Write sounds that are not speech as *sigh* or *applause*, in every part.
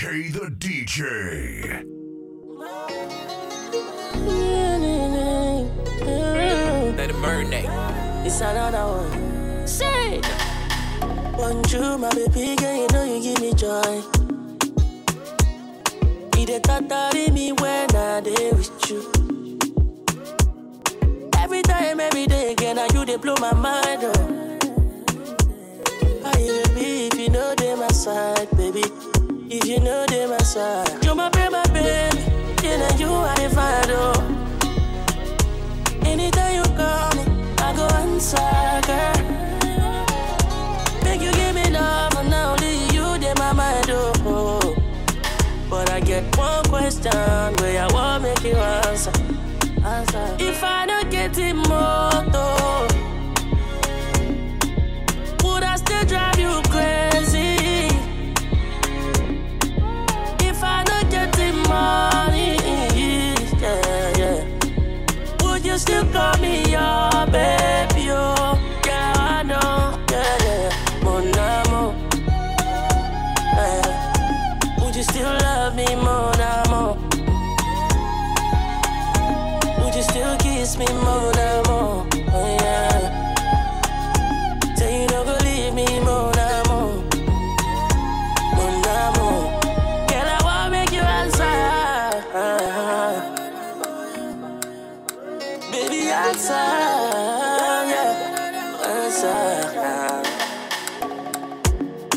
K the DJ. Let it marinate. It's another one. Say, Bonjour, my baby girl, you know you give me joy. You dey totally me when I dey with you. Every time, every day again, now you dey blow my mind up. How you be if you know they my side, baby? You know they my side, you my baby, my baby. Yeah, now you dey find oh. Anytime you call me, I go answer, girl. Make you give me love, and now only you dey my mind, oh. But I get one question where I want make you answer. answer. If I don't get it moto, answer. Yeah. Answer.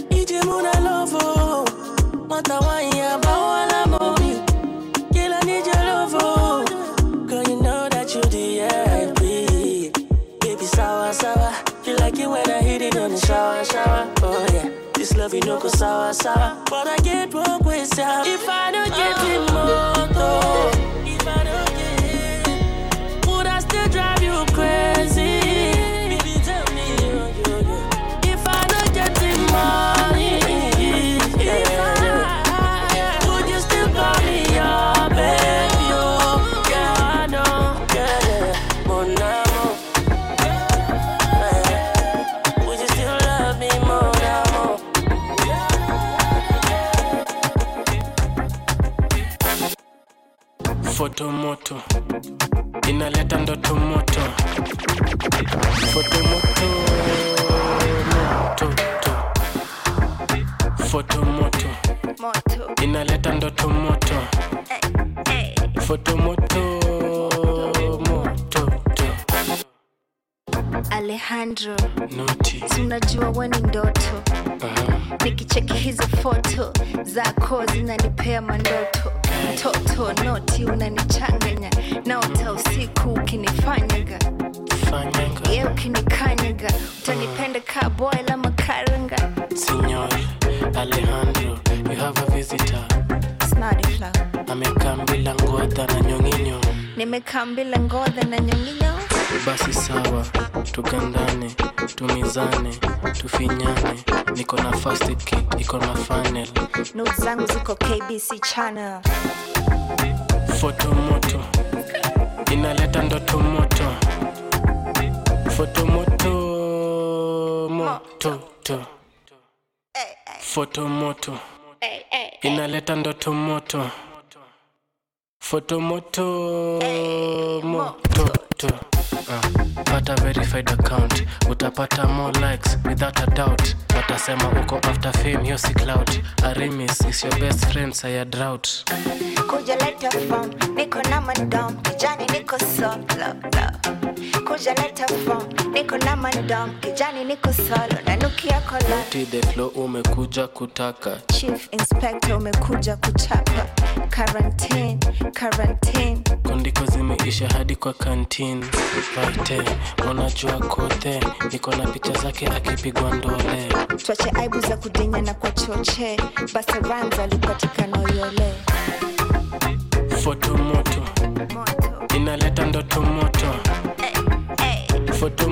Ije muna lovo. Mata wanya bawala mobi. Girl, I need your love. oh. Girl, you know that you the IP. Baby, sour, sour. You like it when I hit it on the shower, shower. Oh, yeah. This love, you know, go sour, sour. But I get one question. If I don't get it, foto moto moto. To. foto moto. Moto, inaleta ndoto moto, eh, foto moto moto. To. Alejandro, noti. Tunajua unajua we ni ndoto, nikicheki hizo foto zako zinanipea mandoto. Toto noti unanichanganya. Naota usiku ukinifanyaga fanyanga ye utanipenda ka boy la makaranga Signor Alejandro, you have a visitor. Smarty flow. Amekaa ngodha na nyonginyo. nimekambila ngodha na nyonginyo Basi sawa, tugandane, tumizane, tufinyane. Niko na fast kit, iko na funnel. notes zangu ziko kbc channel Foto moto inaleta ndoto moto. Foto moto moto to. Foto moto hey, hey. inaleta ndoto moto. Foto moto moto to. Uh, pata verified account. Utapata more likes without a doubt. Watasema uko after fame hiyo si cloud arimis is your best friend saya drought. Kuja leta form niko na madam kijani niko solo kuja leta form niko na madam kijani niko solo nanukia kola T the flow umekuja kutaka. Chief inspector umekuja kuchapa quarantine quarantine. Kondiko zimeisha hadi kwa kantin paite unajua kote niko na picha zake akipigwa ndole. Twache aibu za kudinya na kwa choche basi rams alipatikana yole. Foto moto. moto inaleta ndoto moto. Hey, hey. foto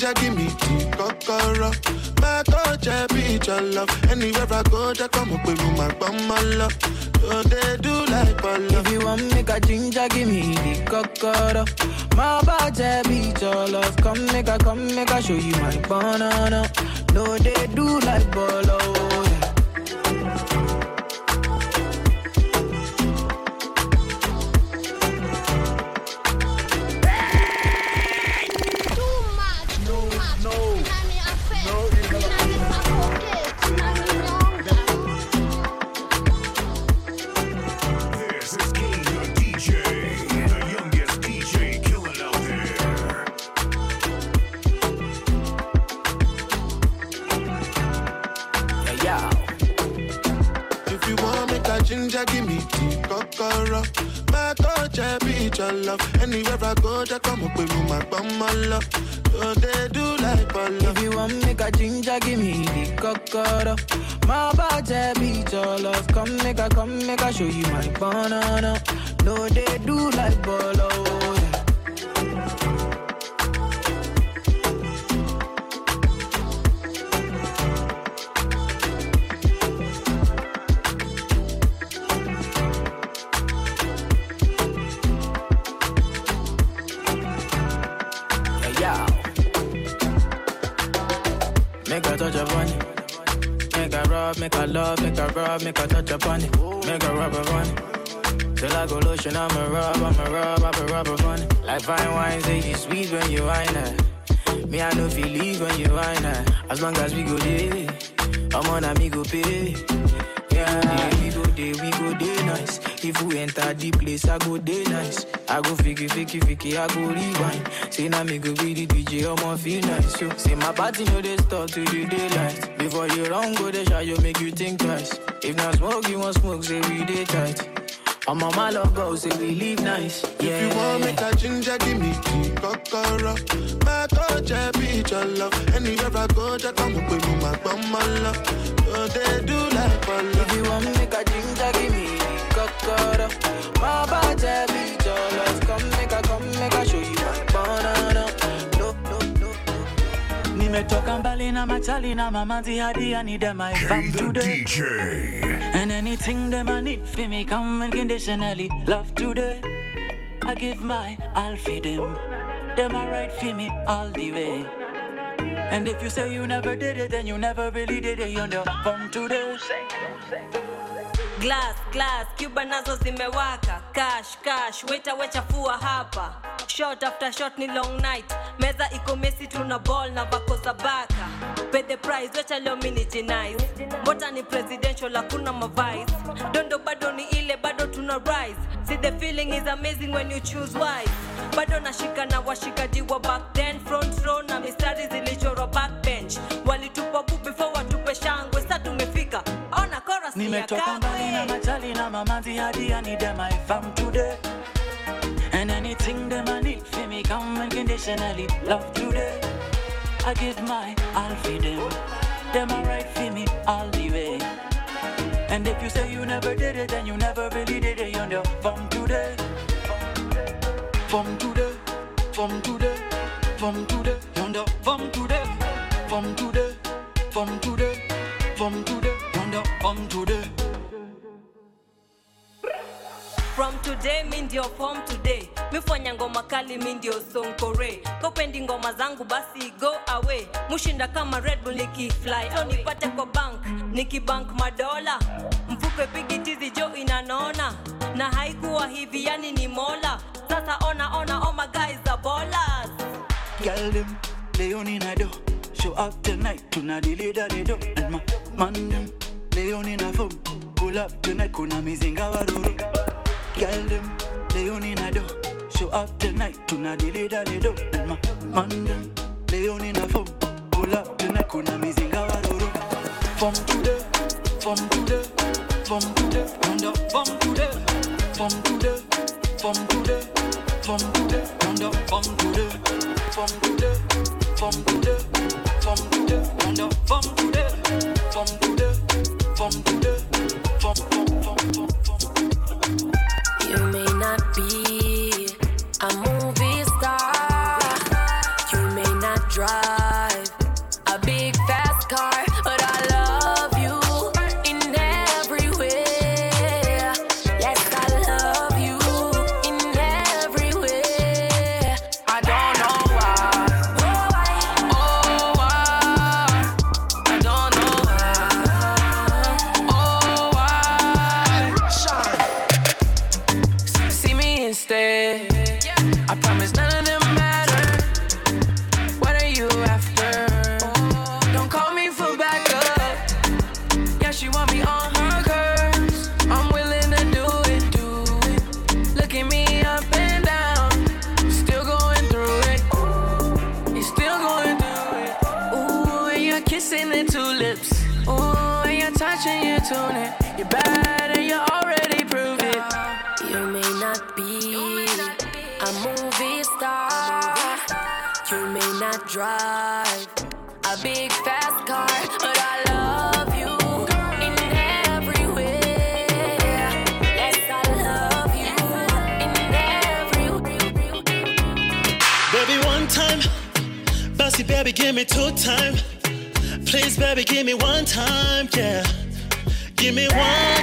ginger, give me tea, kokoro. My I be your love. Anywhere I go, they come up with my bum, love. So they do like bolo. If you want make a ginger, give me the cocoa. My body beat your love. Come make a, come make a show you my banana. No, they do like bolo. Make a touch upon it. Make a rub, make a love, make a rub, make a touch upon it. Make a rub upon. Till I go lotion, I'ma rub, I'ma rub, I'ma rub upon. Like fine wine, say you sweet when you wine it. Me, I know feel leave when you wine it. As long as we go there, I'm on a me go pay. Yeah, we there, we go there nice. If we enter the place, I go there nice. I go fiki, fiki, fiki, I go rewind. Say now me go be the DJ, I'ma feel nice. Yo. Say my party know they start to the daylight. Before you run, go the shot, you make you think twice. If not smoke, you want smoke, say we day tight. I'm on my love go, say we live nice. Yeah. If you want make a ginger, give me tea, kokoro. My coach, I be your love. Anywhere I go, they come up with me, my bum, my love. So they do like bolo. If you want make a ginger, give me cocoa. My body beat your love. Come make a, come make a show you nimetoka mbali na machali na mamanzi hadi I need them I the today DJ. And anything them I need for me come unconditionally. Love today I give my all for them. Them I right for me all the way. And if you say you never did it then you never really did it. You know from today glass glass cuba nazo zimewaka. Cash cash weta wechafua hapa. Shot after shot ni long night. Meza iko mesi tuna ball na vako za baka. Pay the price wecha leo mini jinais mbota ni presidential hakuna mavice dondo bado ni ile bado tuna rise. See the feeling is amazing when you choose wise. Bado nashika na washikaji wa back then. Front row na mistari zilichorwa backbench walitupa bu before watupe shangwe nimetoka mbali na machali na mamanzi hadi I need them I fam today. And anything them I need for me come unconditionally love today. I give my all for them. Them I right for me all the way. And if you say you never did it then you never really did it You know from today. From today From today From today You know from today. From today From today From today From today. From today mi ndio form today. Mifanya ngoma kali mi ndio sonkore kopendi ngoma zangu basi go away. Mushinda kama red bull nikifly so nipate kwa bank nikibank madola. Mfuko pigi tizi jo inanona. Na haikuwa hivi yani ni mola. Sasa ona ona oh my guys are ballers Girl them, leo in. Show up tonight, tuna delay da de do. And my man them, they on in a phone. Pull up tonight, kuna mizinga waruru. Girl them, they on in a do. Show up tonight, tuna delay de do. And my man them, they on in a phone. Pull up tonight, kuna mizinga waruru. From today, from today, from today, and up from today, from today, from today, from today, and up from today, from today, from today, from today, and up from today, from today, You may not be give me two time. Please, baby, give me one time, yeah. Give me one.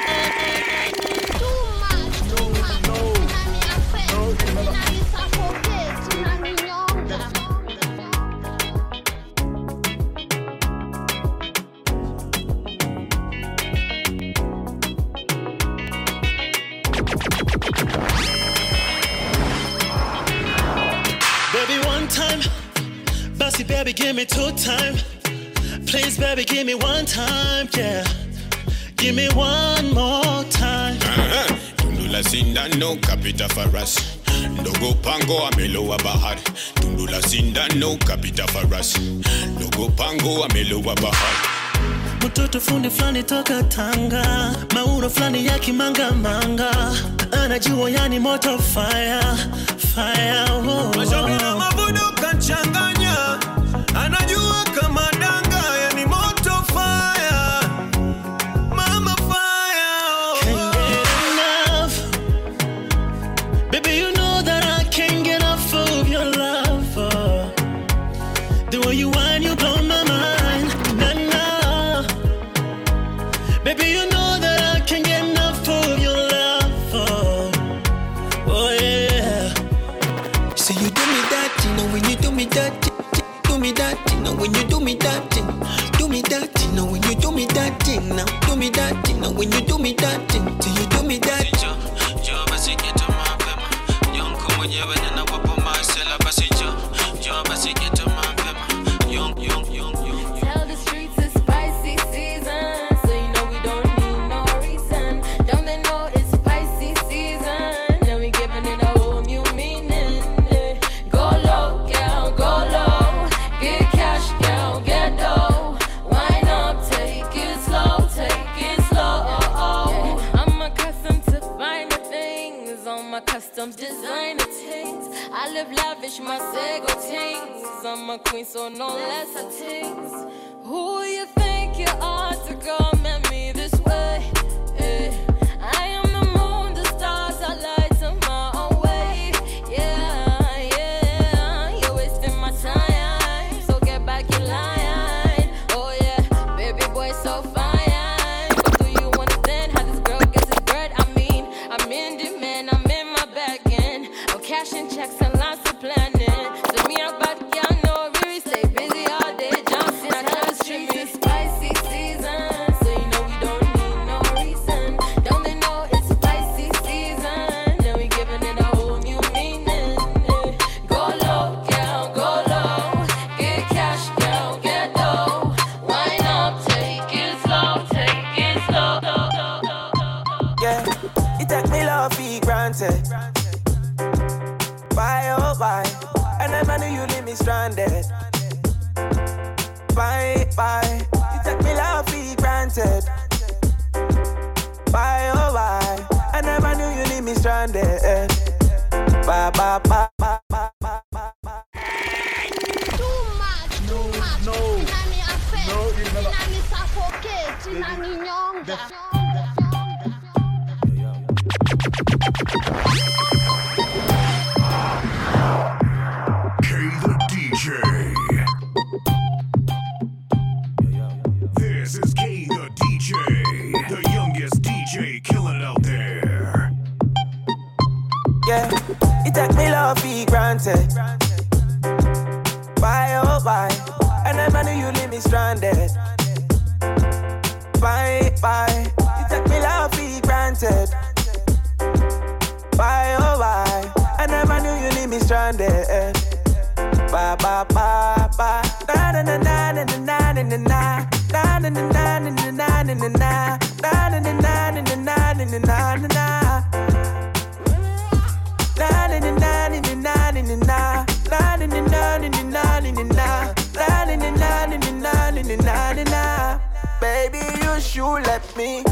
me two time. Please, baby, give me one time, yeah. Give me one more time. Uh-huh. Tundula sinda no capita for us. Ndogo pango amelo amelowa bahari. Tundula sinda no capita for us. Ndogo pango amelowa bahari mtoto fundi flani toka Tanga, mauro fulani ya kimangamanga, anajua yani moto fire fire, oh, oh. so no 포켓 지상인형 네. Baby, you should let me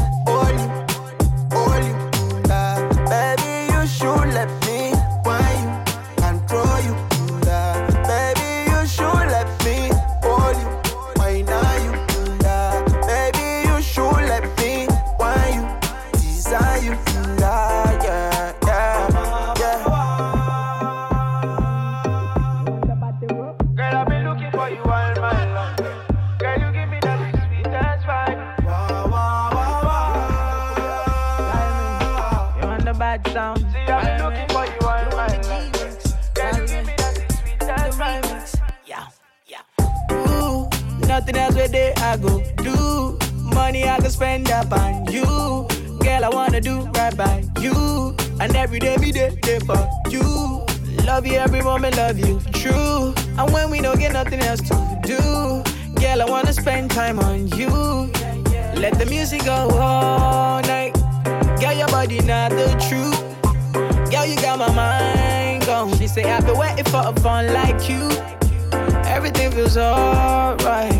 bad sound? See, I've been looking for you all my life. Girl, give me that sweetest vibe. Yeah, yeah. Ooh, nothing else where they I go do. Money I can spend up on you. Girl, I wanna do right by you. And every day be there, there for you. Love you every moment, love you true. And when we don't get nothing else to do, girl, I wanna spend time on you. Let the music go all night. Not the truth. Girl, you got my mind gone. She say I've been waiting for a fun like you. Everything feels alright.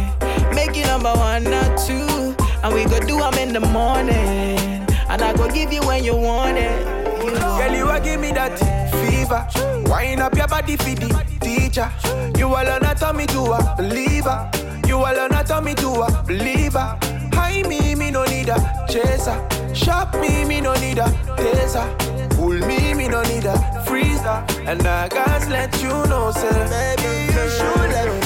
Make you number one, not two. And we go do 'em in the morning. And I go give you when you want it. You. Girl, you a give me that fever. Wind up your body for the teacher. You all on a me to a believer. You all on a me to a believer. High me, me no need a chaser. Shop me, me no need a taser. Pull me, me no need a freezer. And I gotta let you know, say, baby, you should let me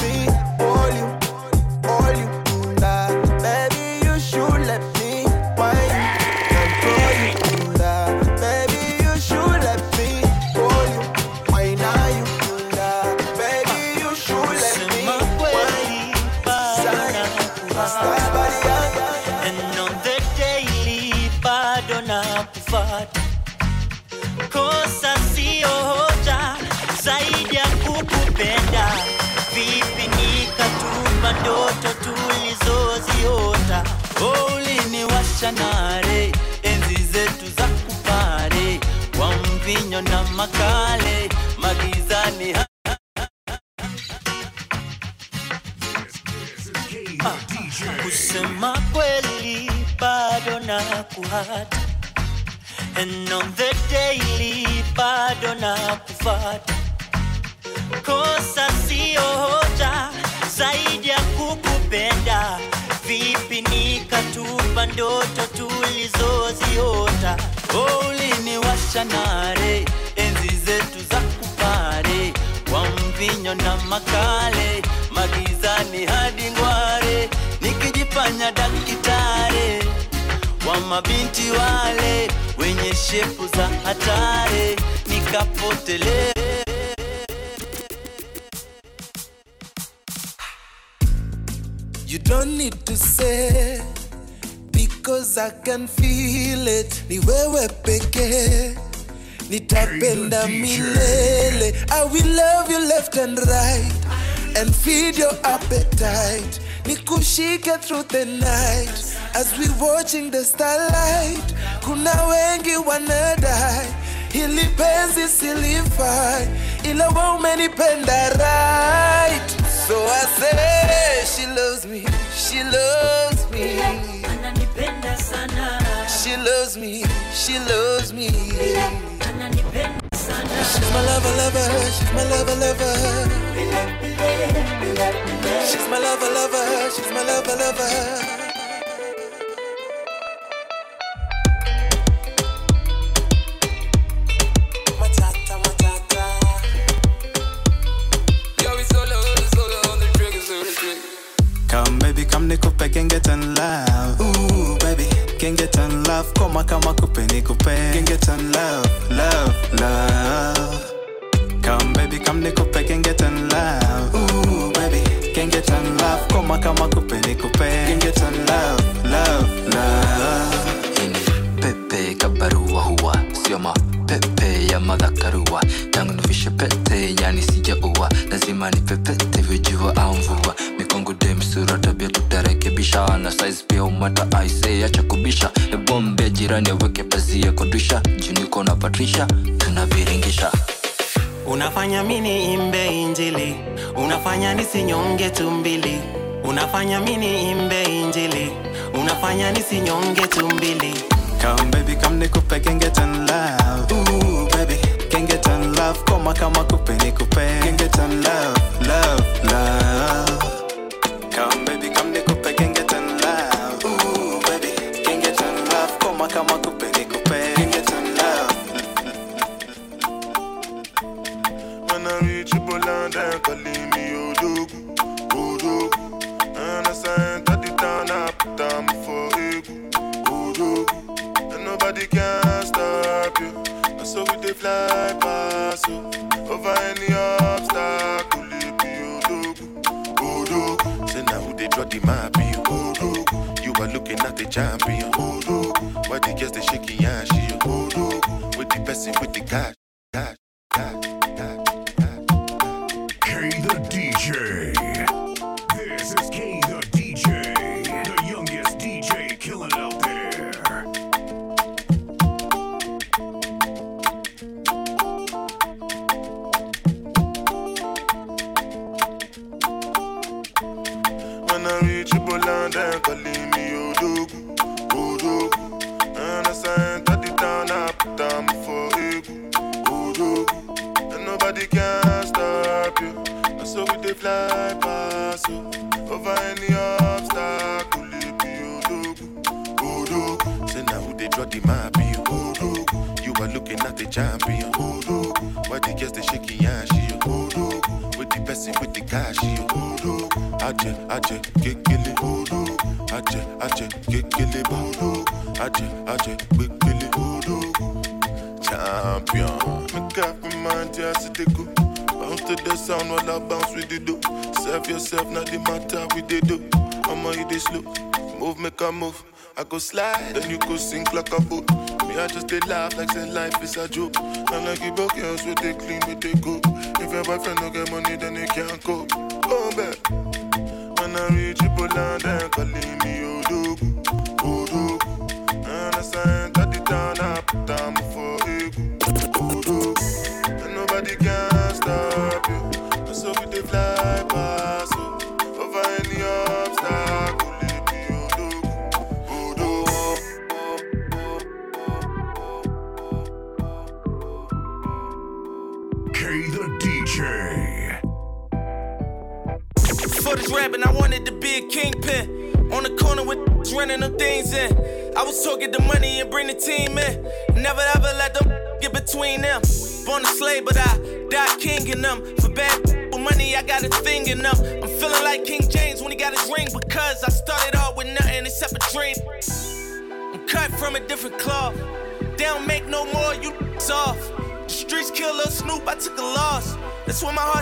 makale magizani hadi ngware nikijifanya dakitare wa mabinti wale wenye shepu za hatari nikapotele You don't need to say because I can feel it. Ni wewe pekee nitapenda milele. I will love you left and right and feed your appetite. Nikushike through the night as we watching the starlight. Kuna wengi wanadai hili penzi silifai, ila wewe umenipenda right. So I say she loves me, she loves me. ananipenda sana She loves me, she loves me. She's my lover, lover, she's my lover, lover. She's my lover, lover, she's my lover, lover. Come nikupe can get in love. Ooh baby, get in love. Koma kama kupe nikupe can get in love, unafanya nisinyonge tumbili, unafanya mini imbe injili, unafanya nisinyonge tumbili. Come baby, come nikupeke, can love. Ooh baby, can love, koma kama they fly past you over any obstacle. If odogu, odogu. Say now who they draw the map? You odogu. You are looking at the champion. Odogu. just they laugh like say life is a joke. And like you broke your so they clean with they go. If your boyfriend don't get money, then they can't cope. Oh, back. When I reach Poland, then calling me Odogu. Oh, Odogu.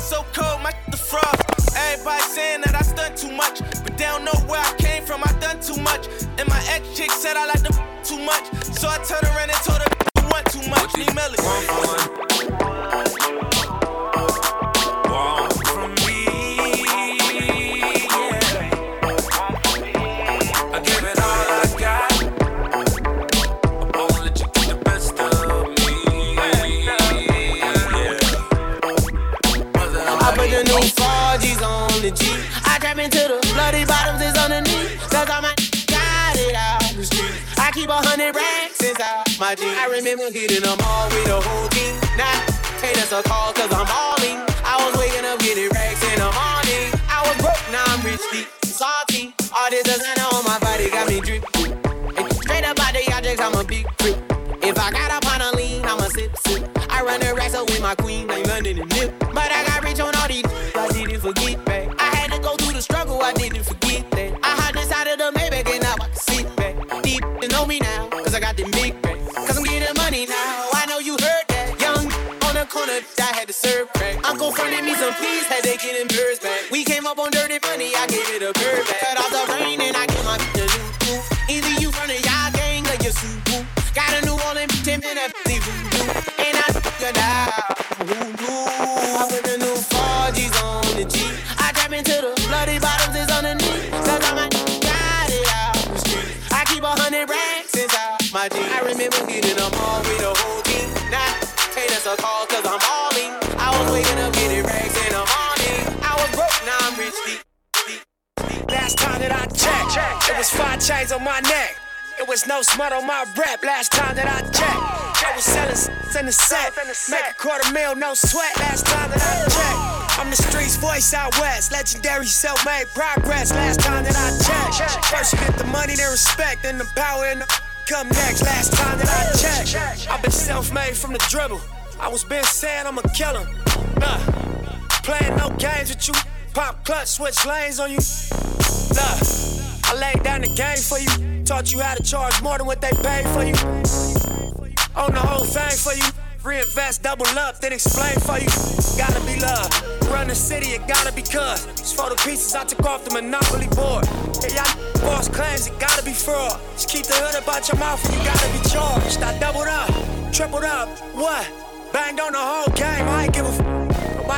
so cold, my the frost. Everybody saying that I stunt too much, but they don't know where I came from. I done too much, and my ex chick said I like the too much, so I turn around and my jeans. I remember hitting them all with the whole team. Now, take that's a call cause I'm all in. I was waking up getting racks in the morning. I was broke, now I'm rich, deep, salty. All this designer on my body got me drip. Straight up out the objects, I'm a big creep. If I got up on a lean, I'm a sip sip. I run the racks up with my queen, like London and Nip. But I got rich on all these, I didn't forget back. I had to go through the struggle, I didn't forget that. I had to serve crack. Uncle fronted me some please, had to get birds? back. We came up on chains on my neck. It was no smut on my rap last time that I checked. I was selling in the set. Make a quarter mil, no sweat last time that I checked. I'm the streets voice out west. Legendary self made progress last time that I checked. First you get the money, then respect, then the power and the come next. Last time that I checked. I've been self made from the dribble. I was been saying I'm a killer. Nah, playing no games with you. Pop clutch, switch lanes on you. Nah, I laid down the game for you. Taught you how to charge more than what they paid for you. Own the whole thing for you. Reinvest, double up, then explain for you. Gotta be love. Run the city, it gotta be cuz. It's for the pieces I took off the monopoly board. Yeah, y'all boss claims it gotta be fraud. Just keep the hood about your mouth and you gotta be charged. I doubled up, tripled up, what? Banged on the whole game, I ain't give a f.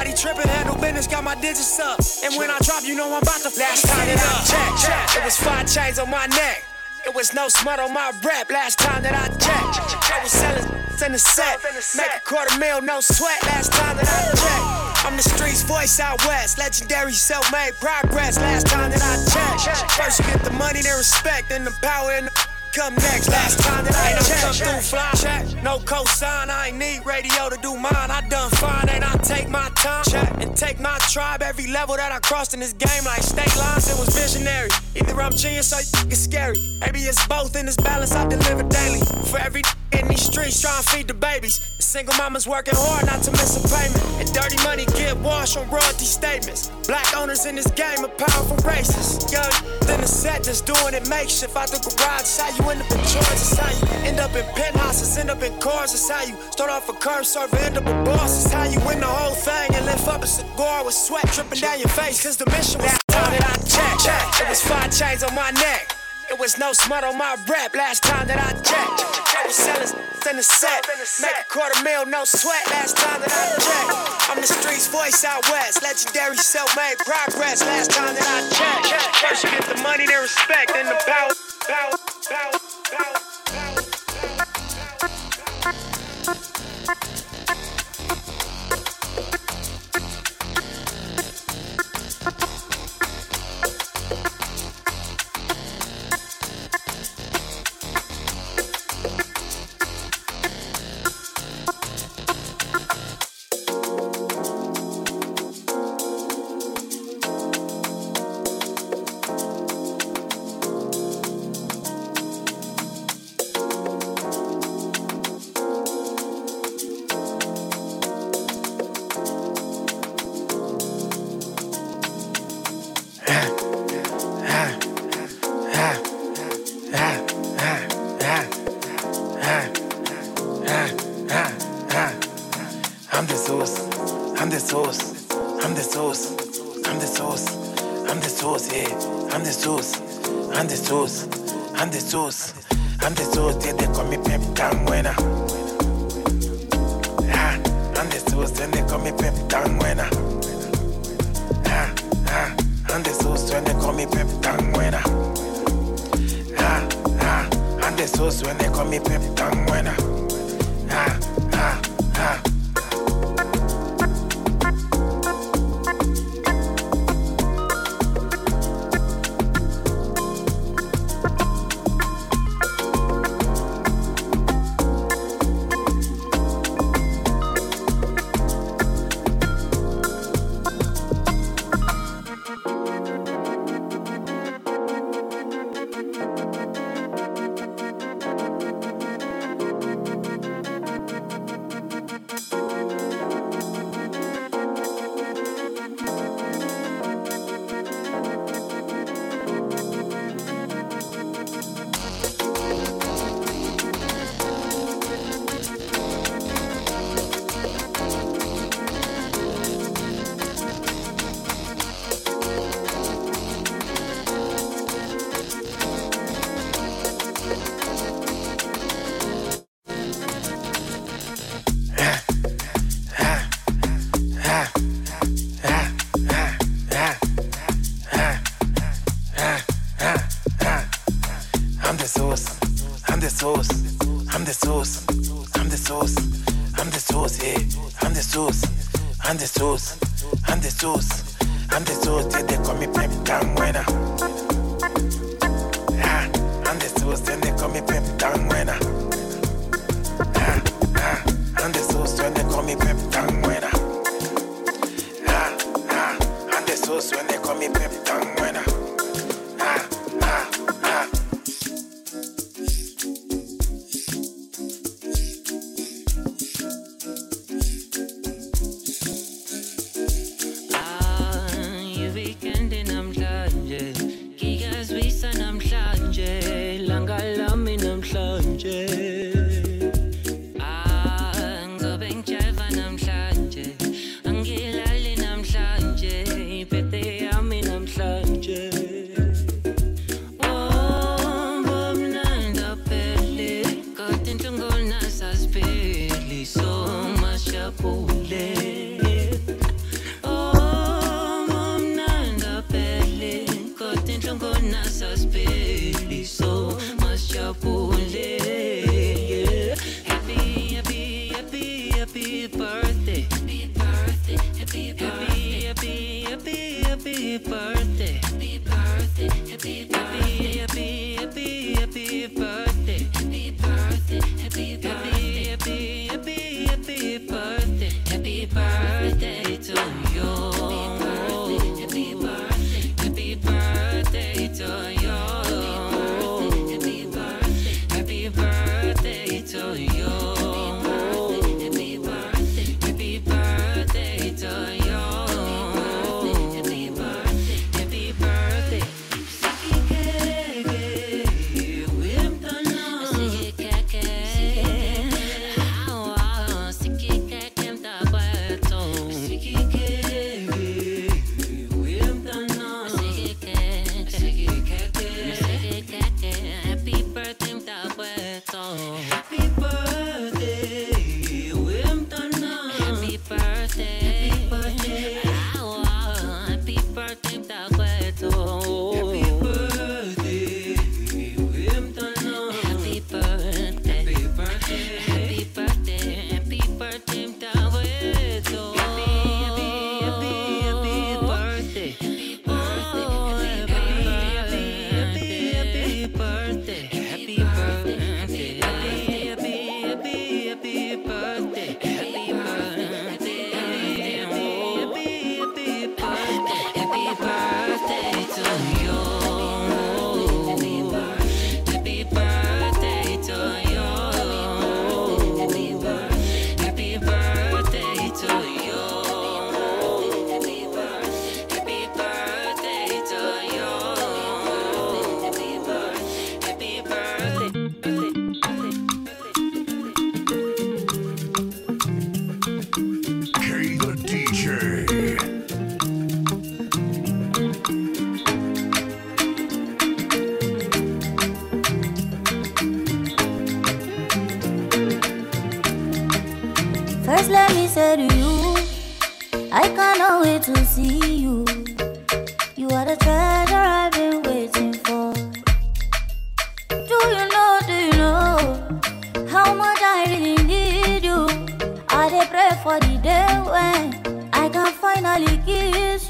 Nobody tripping, handle business, got my digits up. And when I drop, you know I'm about to last time that I checked. check. It was five chains on my neck. It was no smut on my rap last time that I checked. I was selling in the set. Make a quarter mil, no sweat last time that I checked. I'm the streets voice out west. Legendary self made progress last time that I checked. First you get the money, then respect, then the power and the come next. Last time that I checked. come through fly check. No cosign, I ain't need radio to do mine. I done fine, and I take my time check. and take my tribe. Every level that I crossed in this game, like state lines, it was visionary. Either I'm genius or it's scary. Maybe it's both in this balance I deliver daily. For every in these streets trying to feed the babies. Single mama's working hard not to miss a payment. And dirty money get washed on royalty statements. Black owners in this game are powerful racists. Young, then the set just doing it makeshift out the garage. How you end up in charge. It's how you end up in penthouses, end up in cars. It's how you start off a curb server, end up a boss. It's how you win the whole thing and lift up a cigar with sweat dripping down your face. Cause the mission was time that I checked. Check. It was five chains on my neck. It was no smut on my rap last time that I checked. I was selling in the set. Make a quarter mil, no sweat last time that I checked. I'm the streets voice out west. Legendary self made progress last time that I checked. First you get the money, then respect, then the power. power, power, power.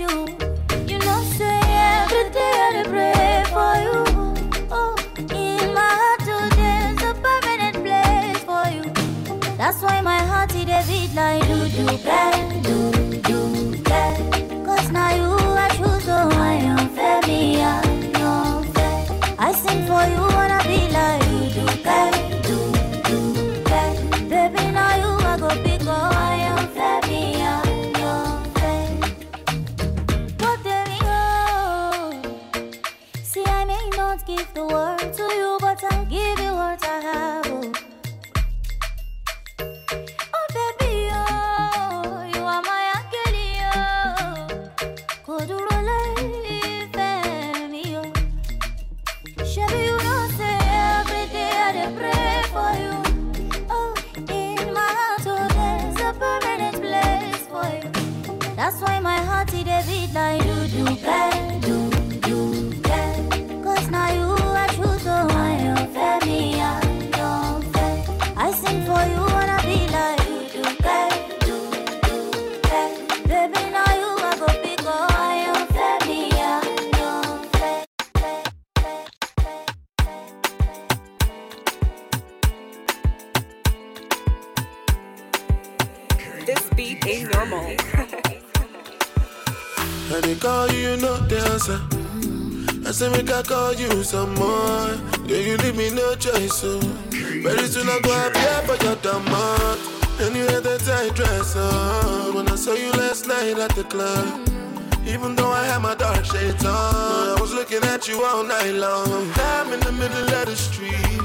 You. Some more. Yeah, you leave me no choice, so very soon I go appear for your demand. And you had that tight dress on when I saw you last night at the club. Even though I had my dark shades on, I was looking at you all night long. I'm in the middle of the street.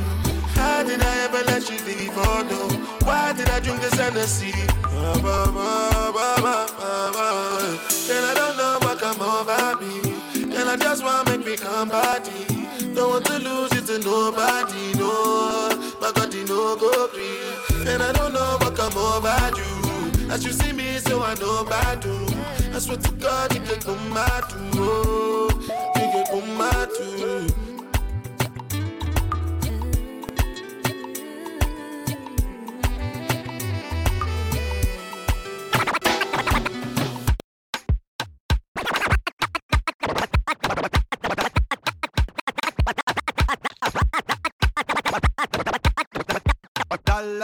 How did I ever let you leave? Oh no, why did I drink this Hennessy? Ba, ba. And I don't know what come over me. And I just wanna make me come body. Don't want to lose it to nobody, no. My God, you know go free. And I don't know what come over you. As you see me, so I know bad do. I swear to God, you get come too. Oh, you get come mad too.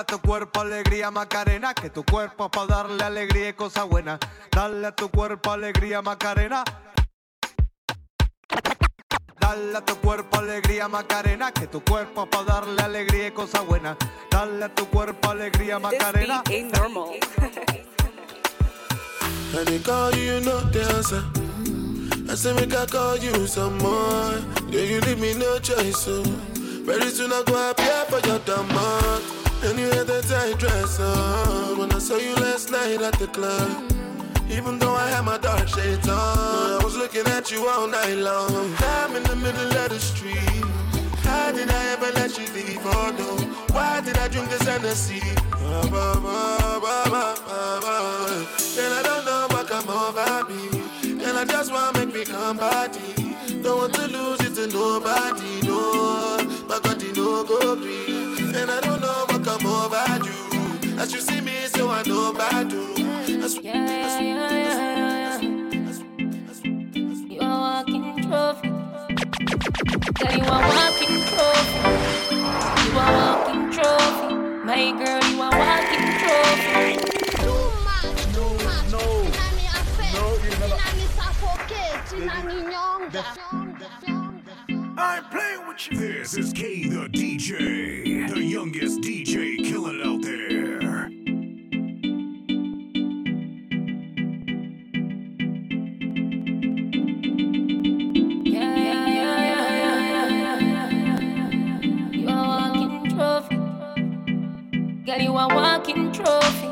A tu cuerpo alegría Macarena, que tu cuerpo para darle alegría y cosa buena. Dale a tu cuerpo alegría Macarena. Dale a tu cuerpo alegría Macarena, que tu cuerpo para darle alegría y cosa buena. Dale a tu cuerpo alegría Macarena. I *laughs* they call you, you know the answer. I say make I call you some more. Yeah, you leave me no choice, so very soon I go appear for your demand. And you had that tight dress on when I saw you last night at the club. Even though I had my dark shades on, I was looking at you all night long. I'm in the middle of the street. How did I ever let you leave? Oh no, why did I drink this Hennessy? Ba. And I don't know what come over me. And I just wanna make me come body. Don't want to lose it to nobody, no. My God, you know go free. And I don't know come over you. As you see me, so I know bad do. As, Yeah, yeah, yeah, yeah, You are walking trophy. Girl, you are walking trophy. You are walking trophy. My girl, you are walking trophy. I'm playing with you. This is K the DJ, the youngest DJ killing out there. Yeah, yeah, yeah, yeah, yeah, yeah. You are walking trophy. Girl, you are walking trophy.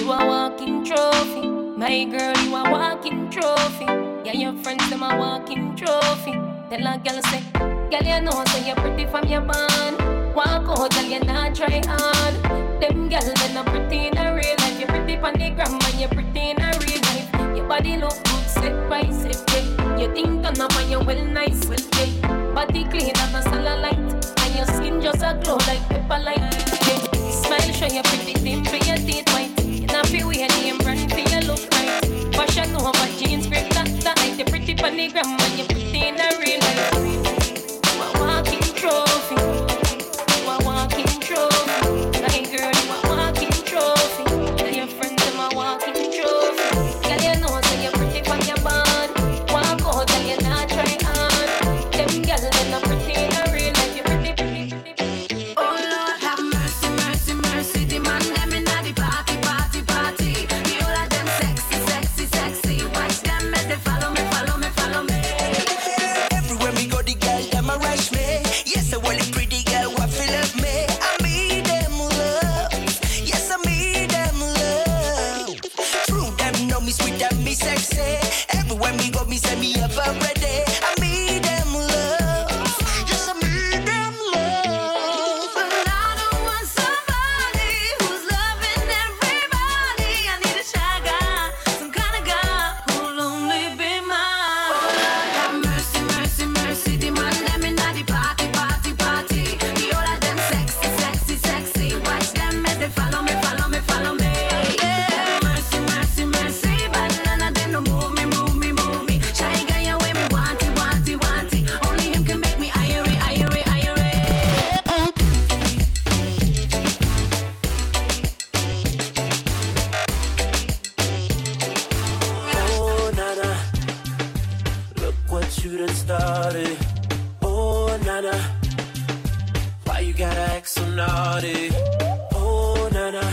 You are walking trophy. My girl, you are walking trophy. Yeah, your friends them are walking trophy. Tell a girl say, girl you know say you're pretty from your band. Walk out, girl you not try hard. Them girl they not pretty in a real life. You're pretty on the gram and you're pretty in a real life. Your body look good, step by step. Yeah. You think turn up and you well nice, well yeah. Body clean and a cellulite, and your skin just a glow like pepper light. Smile show you pretty thin nana. Why you gotta act so naughty? Oh, nana.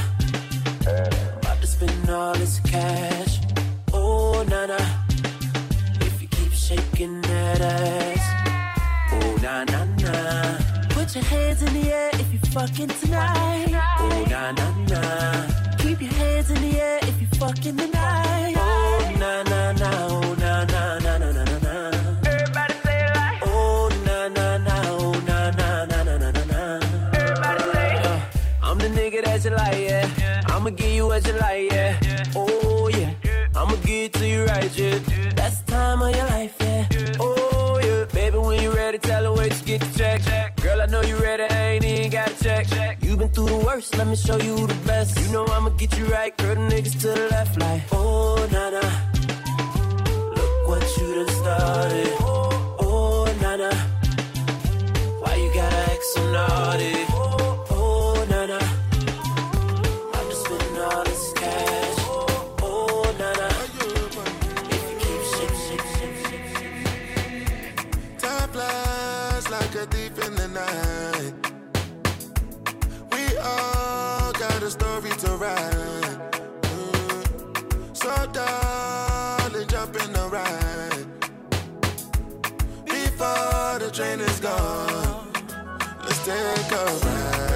About to spend all this cash. Oh, nana. If you keep shaking that ass. Oh, na na na. Put your hands in the air if you fucking tonight. Oh, na na na. Keep your hands in the air if you fucking tonight. Oh, na na na. Oh, na na na na. I'ma give you what you like, yeah. Oh, yeah. I'ma give it to you right, yeah. That's the time of your life, yeah. Oh, yeah. Baby, when you ready, tell her where to get the check. check. Girl, I know you ready, I ain't even got to check. you been through the worst, let me show you the best. You know I'ma get you right, girl, the niggas to the left, like, oh, nah, nah. Look what you done started. Oh, oh nah, nah. Why you gotta act so naughty? Write. Mm. So darling, jump in the ride. Before the train is gone, let's take a ride.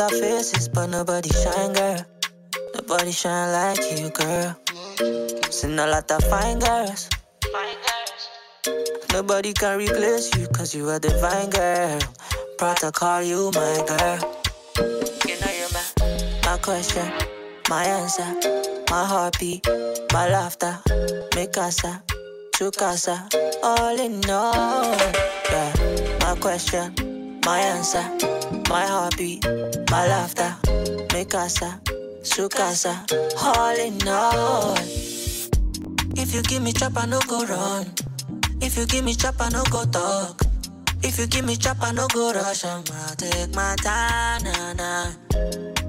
Lot of faces, but nobody shine, girl. Nobody shine like you, girl. Seen a lot of fine girls. Nobody can replace you, cause you are divine, girl. Proud to call you my girl. You know you're my, my question, my answer, my heartbeat, my laughter, mi casa, tu casa, all in all. Yeah, my question, my answer, my heartbeat, my laughter, mi casa, su casa, all in all. If you give me chop, I no go run. If you give me chop, I no go talk. If you give me chop, I no go rush. I'ma take my time, nah, nah.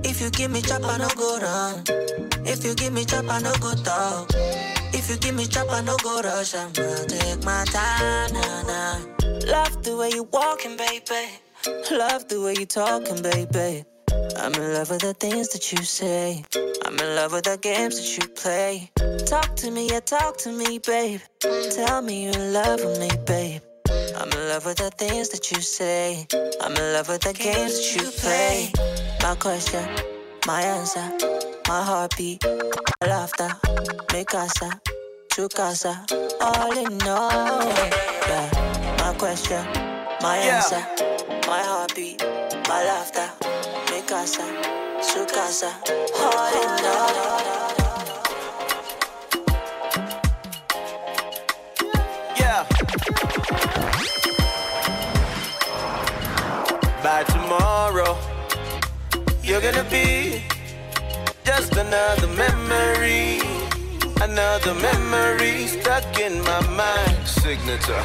If you give me chop, I no go run. If you give me chop, I no go talk. If you give me chop, I no go rush. I'ma take my time, nah, nah. Love the way you walking, baby. Love the way you talking, baby. I'm in love with the things that you say. I'm in love with the games that you play. Talk to me, yeah, talk to me, babe. Tell me you're in love with me, babe. I'm in love with the things that you say. I'm in love with the games that you play. My question, my answer, my heartbeat, my laughter, mi casa, tu casa, all in all. Yeah. My question, my answer, heartbeat, my laughter, casa, su casa, all in all. Yeah. By tomorrow, you're gonna be just another memory. Another memory stuck in my mind. Signature.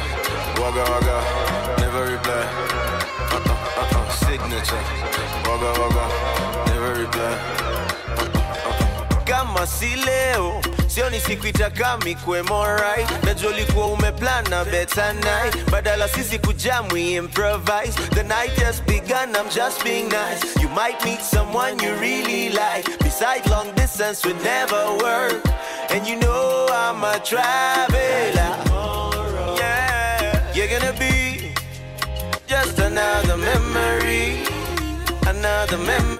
Wagga wagga. Never reply. Signature. Wagga wagga. Never reply. kama si leo sioni siku itakami kwemo right najua ulikuwa umeplana better night badala sisi kujamu improvise the night has begun i'm just being nice you might meet someone you really like beside long distance would never work and you know i'm a traveler yeah you're gonna be another memory another memory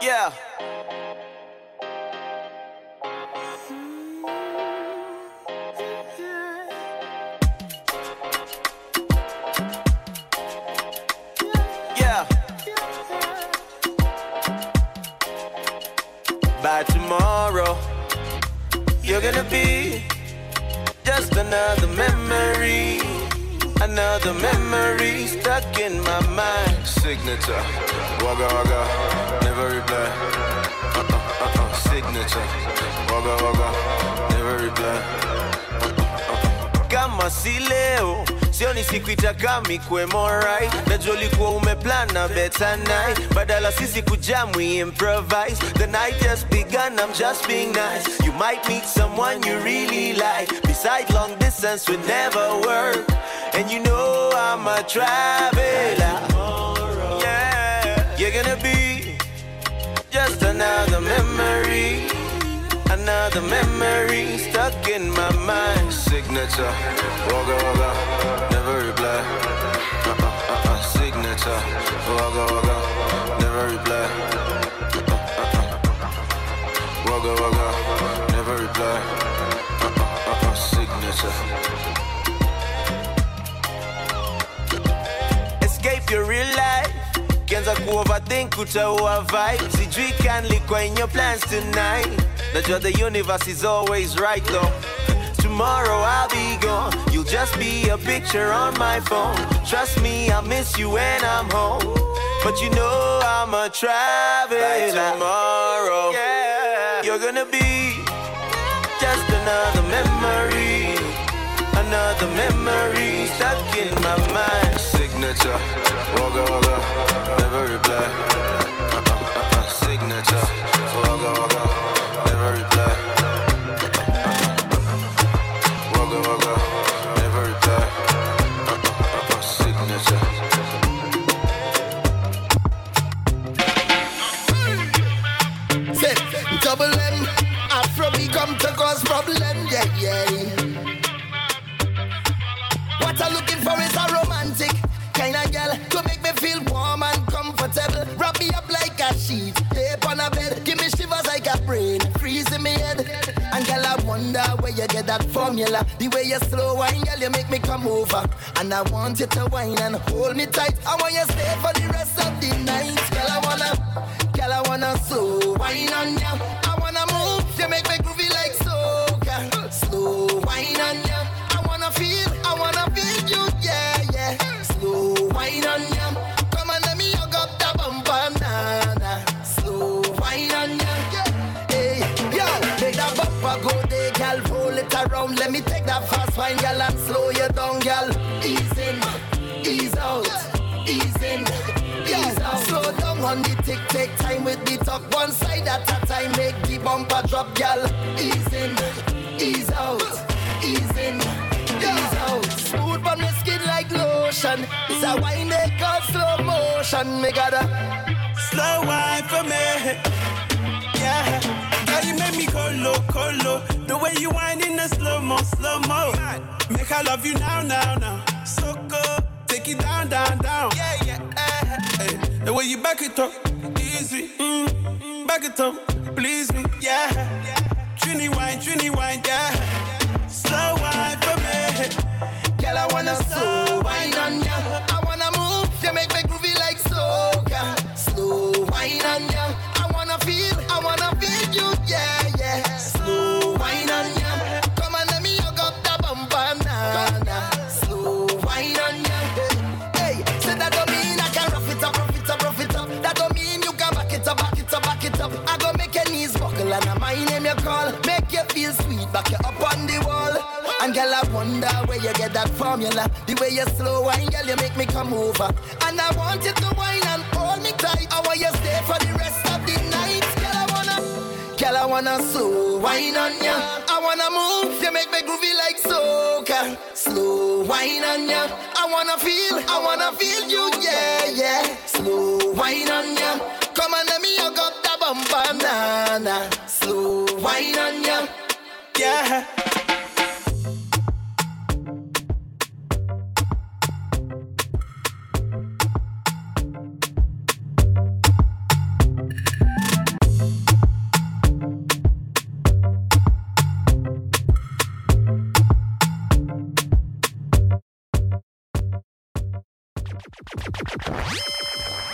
Yeah. Yeah. By tomorrow, you're gonna be just another memory. Another memory stuck in my mind. Signature. Wagga wagga. Never reply. Uh-uh, uh-uh. Signature. Wagga wagga. Never reply. Kama si leo. Sioni siku itakami kwemo right. Najua ulikuwa umeplana better night. Badala sisi kujamu improvise. The night has begun i'm just being nice. You might meet someone you really like. Beside long distance would never work. And you know i'm a traveler. Yeah. You're gonna be just another memory. Another memory stuck in my mind. Signature. Wagga wagga. Never reply. Uh-uh, uh-uh. Signature. Wagga wagga. Never reply. Uh-uh, uh-uh. Wagga wagga. Never reply. Uh-uh, uh-uh. Signature. Escape your real life. Kianza kuoverthink utaua vibe. Sijui canly kwa in your plans tonight. Najua the universe is always right though. Tomorrow I'll be gone. You'll just be a picture on my phone. Trust me, I'll miss you when I'm home. But you know I'm a traveler. Tomorrow, yeah, you're gonna be just another memory. Another memory stuck in my mind. Signature, wagga and The way you whine in the slow mo, slow mo. Make I love you now, now, now. So good. Take it down, down, down. Yeah, yeah. eh, eh. The way you back it up, easy. Mm, mm, back it up, please me, yeah. Trini wine, Trini wine, yeah. Slow wine for me. Girl, I wanna slow wine on ya. I wanna move, you make me groovy like soca. Slow wine on ya. Feel sweet, back you up on the wall. And girl, I wonder where you get that formula. The way you slow wine, girl, you make me come over. And I want you to wine and hold me tight. I want you stay for the rest of the night. Girl, I wanna, girl, I wanna slow wine on ya. I wanna move, you make me groovy like soca. Slow wine on ya. I wanna feel, I wanna feel you, yeah, yeah. Slow wine on ya. Come on, let me hug up the bumper, nah. Slow wine on ya. Yeah.